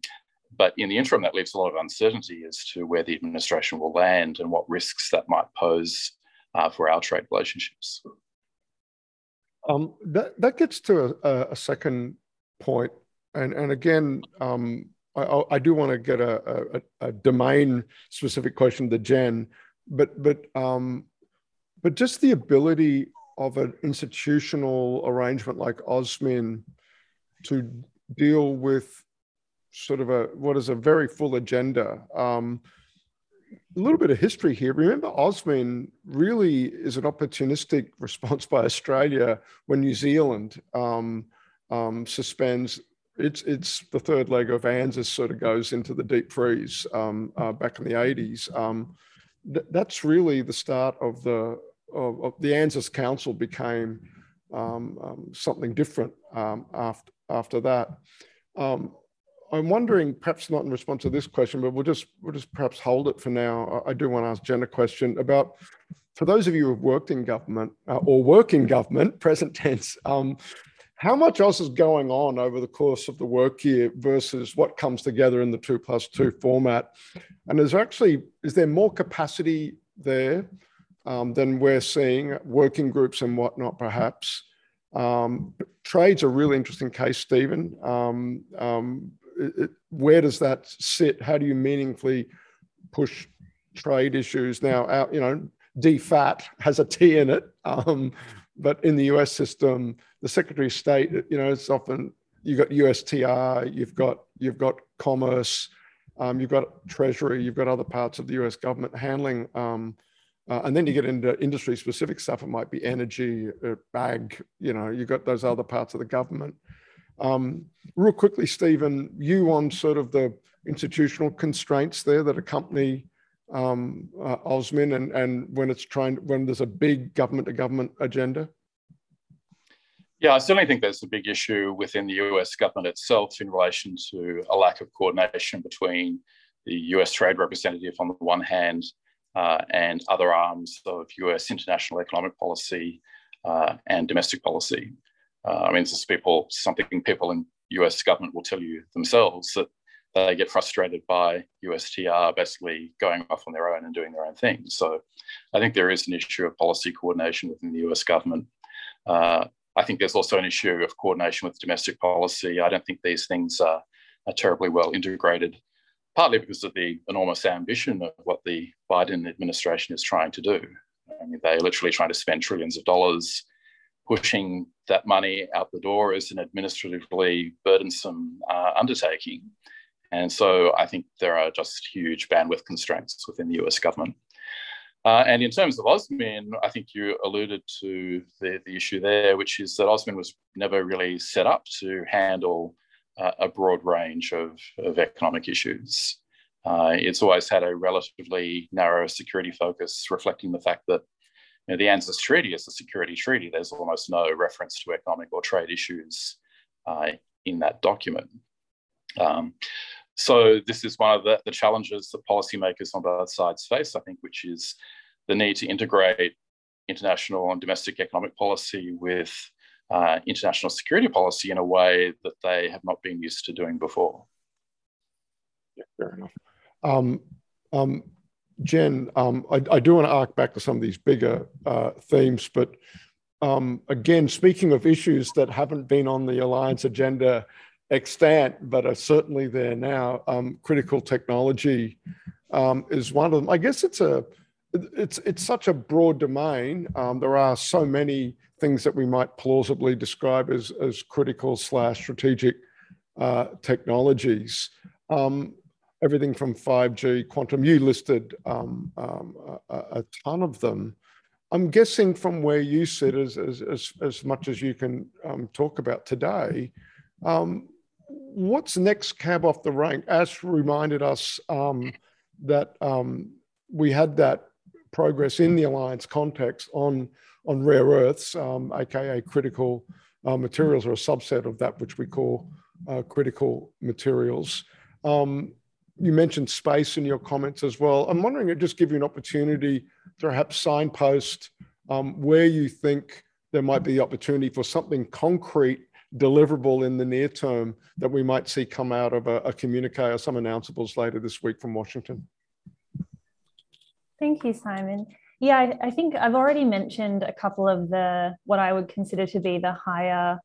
but in the interim, that leaves a lot of uncertainty as to where the administration will land and what risks that might pose uh, for our trade relationships. Um, that, that gets to a, a second point and and again, um, I, I, do want to get a, a, a, domain specific question to Jen, but but um, but just the ability of an institutional arrangement like AUSMIN to deal with sort of a what is a very full agenda. Um, a little bit of history here. Remember, AUSMIN really is an opportunistic response by Australia when New Zealand um, um, suspends it's it's the third leg of ANZUS sort of goes into the deep freeze um, uh, back in the 80s. Um, th that's really the start of the of, of the ANZUS Council became um, um, something different um, after after that. Um, I'm wondering, perhaps not in response to this question, but we'll just we'll just perhaps hold it for now. I, I do want to ask Jen a question about for those of you who've worked in government uh, or work in government, present tense. Um, how much else is going on over the course of the work year versus what comes together in the two plus two format? And is actually is there more capacity there um, than we're seeing working groups and whatnot, perhaps? Um, trade's a really interesting case, Stephen. Um, um, it, where does that sit? How do you meaningfully push trade issues now out? You know, DFAT has a T in it, um, but in the US system, the Secretary of State, you know, it's often you've got USTR, you've got you've got commerce, um, you've got Treasury, you've got other parts of the US government handling um, uh, and then you get into industry specific stuff. It might be energy, uh, bag, you know, you've got those other parts of the government. Um, real quickly, Stephen, you on sort of the institutional constraints there that accompany um, uh, AUSMIN and, and when it's trying, when there's a big government to government agenda? Yeah, I certainly think there's a big issue within the US government itself in relation to a lack of coordination between the US trade representative on the one hand uh, and other arms of US international economic policy uh, and domestic policy. Uh, I mean, this is people, something people in US government will tell you themselves that they get frustrated by USTR basically going off on their own and doing their own thing. So I think there is an issue of policy coordination within the US government. Uh, I think there's also an issue of coordination with domestic policy. I don't think these things are, are terribly well integrated partly because of the enormous ambition of what the Biden administration is trying to do. I mean, they're literally trying to spend trillions of dollars. Pushing that money out the door is an administratively burdensome uh, undertaking. And so I think there are just huge bandwidth constraints within the US government. Uh, and in terms of AUSMIN, I think you alluded to the, the issue there, which is that AUSMIN was never really set up to handle a broad range of, of economic issues. Uh, it's always had a relatively narrow security focus, reflecting the fact that you know, the ANZUS Treaty is a security treaty. There's almost no reference to economic or trade issues uh, in that document. Um, so this is one of the, the, challenges that policymakers on both sides face, I think, which is the need to integrate international and domestic economic policy with uh, international security policy in a way that they have not been used to doing before. Yeah, fair enough. Um, um, Jen, um, I, I, do want to arc back to some of these bigger uh, themes, but um, again, speaking of issues that haven't been on the alliance agenda extant, but are certainly there now, um, critical technology um, is one of them. I guess it's a it's it's such a broad domain. there are so many things that we might plausibly describe as, as critical slash strategic uh, technologies. Um, everything from 5G, quantum, you listed um, um, a, a, ton of them. I'm guessing from where you sit, as, as, as, as much as you can um, talk about today, um, what's next cab off the rank? Ash reminded us um, that we had that progress in the alliance context on on rare earths, um, aka critical uh, materials, or a subset of that which we call uh, critical materials. Um, you mentioned space in your comments as well. I'm wondering, it just give you an opportunity to perhaps signpost um, where you think there might be the opportunity for something concrete deliverable in the near term that we might see come out of a, a communique or some announceables later this week from Washington. Thank you, Simon. Yeah, I, I, think I've already mentioned a couple of the what I would consider to be the higher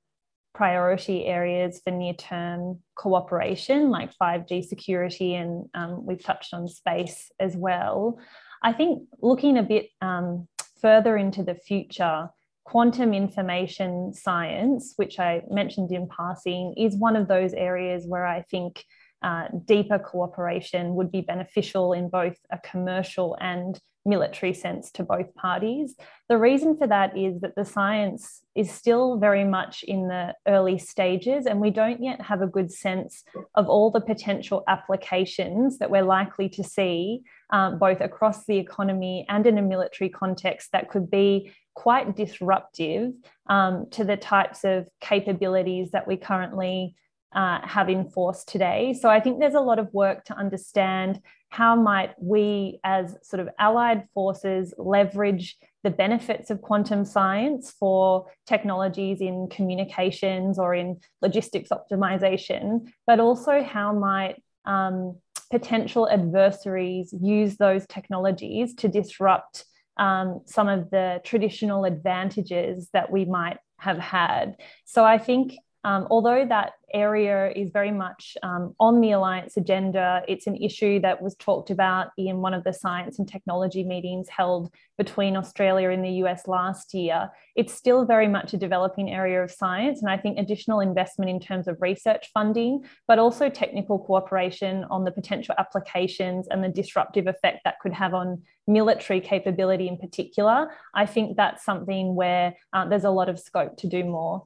priority areas for near term cooperation, like 5G security, and um, we've touched on space as well. I think looking a bit um, further into the future, quantum information science, which I mentioned in passing, is one of those areas where I think uh, deeper cooperation would be beneficial in both a commercial and military sense to both parties. The reason for that is that the science is still very much in the early stages, and we don't yet have a good sense of all the potential applications that we're likely to see, um, both across the economy and in a military context, that could be quite disruptive um, to the types of capabilities that we currently uh, have in force today. So I think there's a lot of work to understand how might we as sort of allied forces leverage the benefits of quantum science for technologies in communications or in logistics optimization, but also how might um, potential adversaries use those technologies to disrupt um, some of the traditional advantages that we might have had. So I think um, although that area is very much um, on the Alliance agenda, it's an issue that was talked about in one of the science and technology meetings held between Australia and the US last year. It's still very much a developing area of science, and I think additional investment in terms of research funding, but also technical cooperation on the potential applications and the disruptive effect that could have on military capability in particular. I think that's something where uh, there's a lot of scope to do more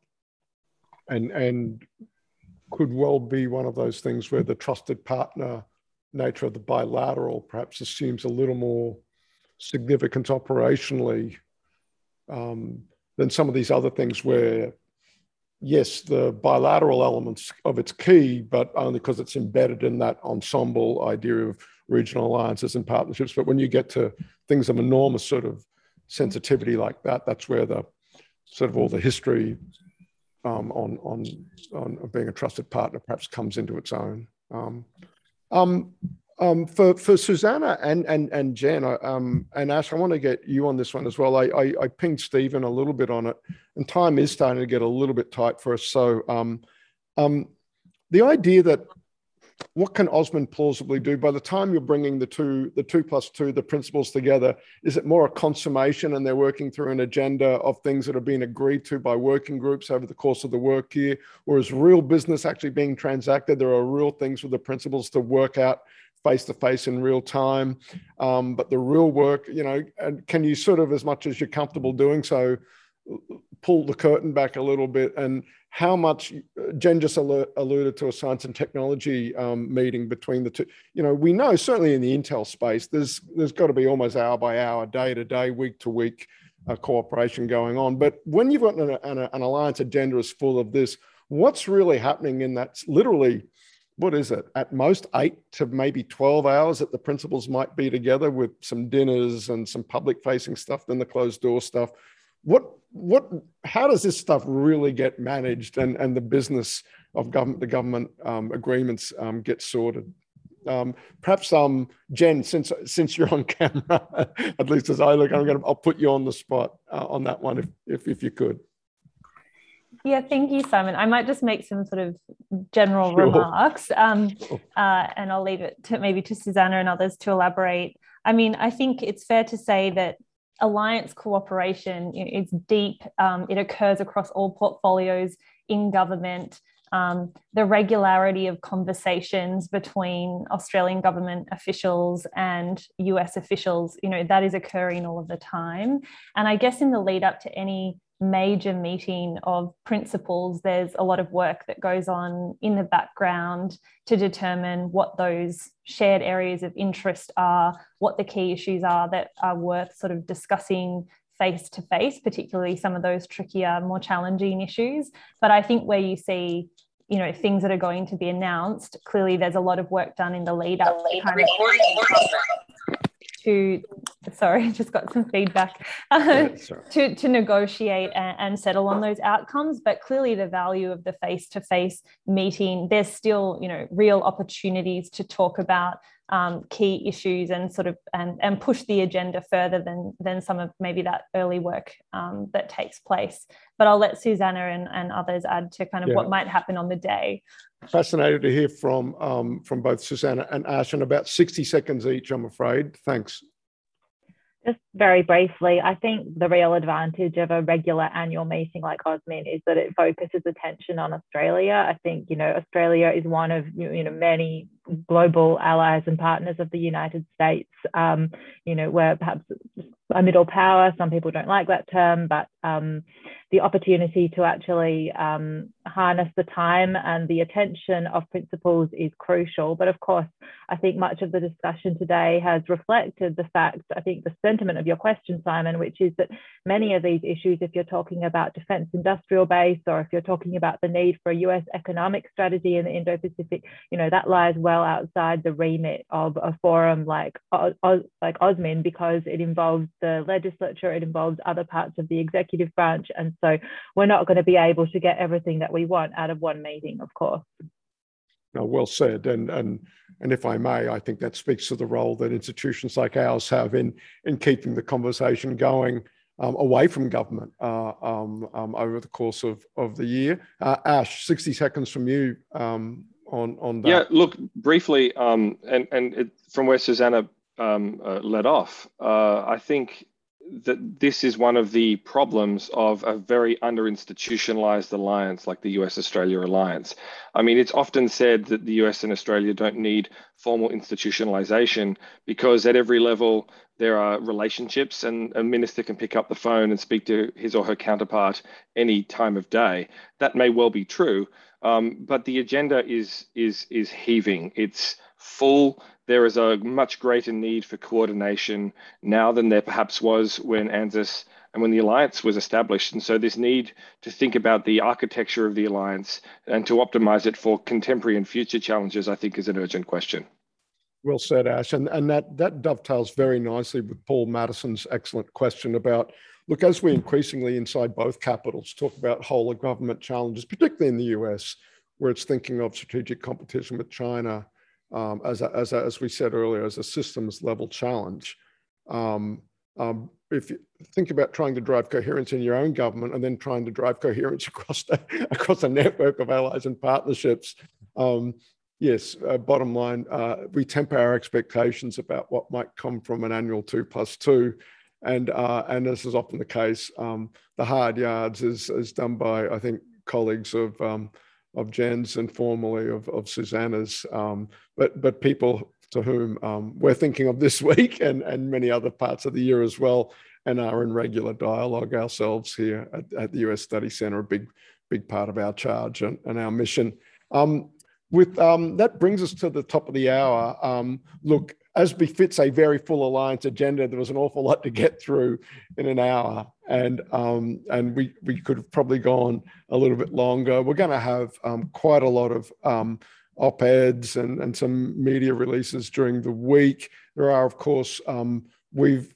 and and could well be one of those things where the trusted partner nature of the bilateral perhaps assumes a little more significance operationally um, than some of these other things where yes the bilateral elements of its key but only because it's embedded in that ensemble idea of regional alliances and partnerships. But when you get to things of enormous sort of sensitivity like that that's where the sort of all the history um, on, on, on being a trusted partner perhaps comes into its own. Um, um, um, for, for Susanna and, and, and Jen um, and Ash, I want to get you on this one as well. I, I, I, pinged Stephen a little bit on it, and time is starting to get a little bit tight for us. So um, um, the idea that what can AUSMIN plausibly do? By the time you're bringing the two the two plus two the principals together is it more a consummation and they're working through an agenda of things that have been agreed to by working groups over the course of the work year? Or is real business actually being transacted? There are real things for the principals to work out face to face in real time. Um, but the real work you know and can you sort of as much as you're comfortable doing so pull the curtain back a little bit and how much Jen just alluded to a science and technology um, meeting between the two. You know, we know certainly in the Intel space, there's there's got to be almost hour by hour, day to day, week to week uh, cooperation going on. But when you've got an, an, an alliance agenda is full of this, what's really happening in that? Literally, what is it? At most eight to maybe twelve hours that the principals might be together with some dinners and some public facing stuff, then the closed door stuff what what how does this stuff really get managed and and the business of government the government um, agreements um, get sorted um, perhaps um, Jen, since since you're on camera, at least as I look, I'm to I'll put you on the spot uh, on that one if, if if you could. Yeah, thank you, Simon. I might just make some sort of general sure. remarks, um, uh, and I'll leave it to maybe to Susanna and others to elaborate. I mean, I think it's fair to say that alliance cooperation is deep. Um, it occurs across all portfolios in government. Um, the regularity of conversations between Australian government officials and US officials, you know, that is occurring all of the time. And I guess in the lead up to any major meeting of principals, there's a lot of work that goes on in the background to determine what those shared areas of interest are, what the key issues are that are worth sort of discussing face to face, particularly some of those trickier, more challenging issues. But I think where you see you know things that are going to be announced clearly there's a lot of work done in the lead up kind of to sorry just got some feedback uh, to, to negotiate and, and, settle on those outcomes. But clearly the value of the face-to-face meeting there's still you know real opportunities to talk about um, key issues and sort of and, and push the agenda further than than some of maybe that early work um, that takes place but i'll let susanna and, and others add to kind of yeah. what might happen on the day fascinated to hear from um, from both Susanna and Ash in about 60 seconds each, I'm afraid. Thanks. Just very briefly, I think the real advantage of a regular annual meeting like AUSMIN is that it focuses attention on Australia. I think, you know, Australia is one of, you know, many global allies and partners of the United States. Um, you know, we're perhaps a middle power. Some people don't like that term, but um, the opportunity to actually um, harness the time and the attention of principals is crucial. But of course, I think much of the discussion today has reflected the fact, I think the sentiment of your question, Simon, which is that many of these issues, if you're talking about defense industrial base or if you're talking about the need for a US economic strategy in the Indo-Pacific, you know, that lies well outside the remit of a forum like, like AUSMIN because it involves the legislature, it involves other parts of the executive branch. And so we're not going to be able to get everything that we want out of one meeting, of course. No, well said. And, and, and if I may, I think that speaks to the role that institutions like ours have in, in keeping the conversation going um, away from government uh, um, um, over the course of, of the year. Uh, Ash, 60 seconds from you um, on, on that. Yeah, look, briefly, um, and, and it, from where Susanna um, uh, led off, uh, I think that this is one of the problems of a very under institutionalized alliance like the US Australia alliance. I mean, it's often said that the US and Australia don't need formal institutionalization because at every level there are relationships and a minister can pick up the phone and speak to his or her counterpart any time of day. That may well be true, um, but the agenda is is is heaving. It's full there is a much greater need for coordination now than there perhaps was when ANZUS and when the alliance was established. And so, this need to think about the architecture of the alliance and to optimize it for contemporary and future challenges, I think, is an urgent question. Well said, Ash. And, and that, that dovetails very nicely with Paul Madison's excellent question about look, as we increasingly inside both capitals talk about whole of government challenges, particularly in the US, where it's thinking of strategic competition with China um, as, a, as, a, as we said earlier, as a systems level challenge. Um, um, if you think about trying to drive coherence in your own government and then trying to drive coherence across the, across a network of allies and partnerships, um, yes, uh, bottom line, uh, we temper our expectations about what might come from an annual two plus two. And, uh, and this is often the case. Um, the hard yards is, is done by, I think, colleagues of um, of Jen's and formally of, of Susanna's, um, but, but people to whom um, we're thinking of this week and, and many other parts of the year as well, and are in regular dialogue ourselves here at, at the US Study Center, a big, big part of our charge and, and our mission. Um, with that brings us to the top of the hour. Look, as befits a very full alliance agenda, there was an awful lot to get through in an hour, and um, and we we could have probably gone a little bit longer. We're going to have um, quite a lot of um, op-eds and and some media releases during the week. There are, of course, um, we've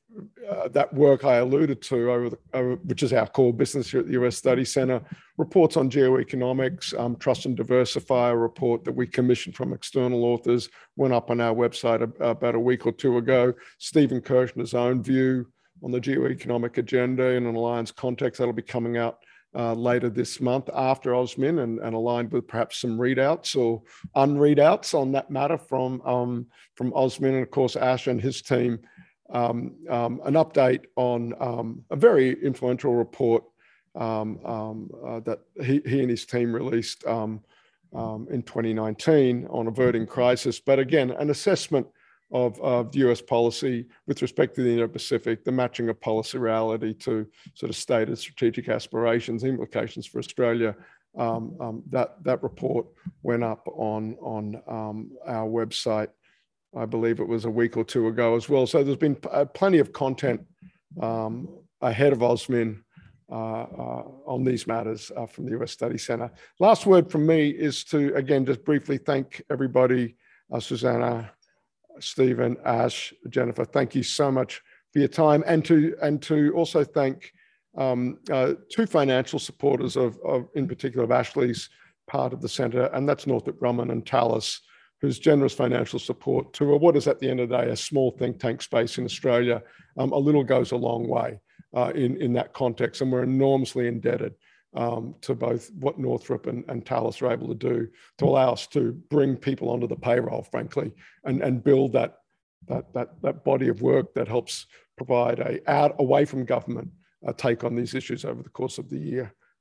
uh, that work I alluded to, over, the, over, which is our core business here at the US Study Center, reports on geoeconomics, um, Trust and Diversify, a report that we commissioned from external authors, went up on our website a, about a week or two ago. Stephen Kirchner's own view on the geoeconomic agenda in an alliance context, that'll be coming out uh, later this month after AUSMIN and, and, aligned with perhaps some readouts or unreadouts on that matter from, um, from AUSMIN and of course Ash and his team um, um, an update on um, a very influential report um, um, uh, that he, he and his team released um, in 2019 on averting crisis. But again, an assessment of, of US policy with respect to the Indo-Pacific, the matching of policy reality to sort of stated strategic aspirations, implications for Australia. that, that report went up on, on our website I believe it was a week or two ago as well. So there's been uh, plenty of content um, ahead of AUSMIN uh, uh, on these matters uh, from the US Study Center. Last word from me is to, again, just briefly thank everybody, uh, Susanna, Stephen, Ash, Jennifer, thank you so much for your time and to, and to also thank um, uh, two financial supporters of, of, in particular, of Ashley's part of the center, and that's Northrop Grumman and Thales whose generous financial support to what is at the end of the day a small think tank space in Australia, um, a little goes a long way uh, in, in that context. And we're enormously indebted um, to both what Northrop and, and Thales are able to do to allow us to bring people onto the payroll, frankly, and, and build that that, that, that body of work that helps provide a out away from government a take on these issues over the course of the year.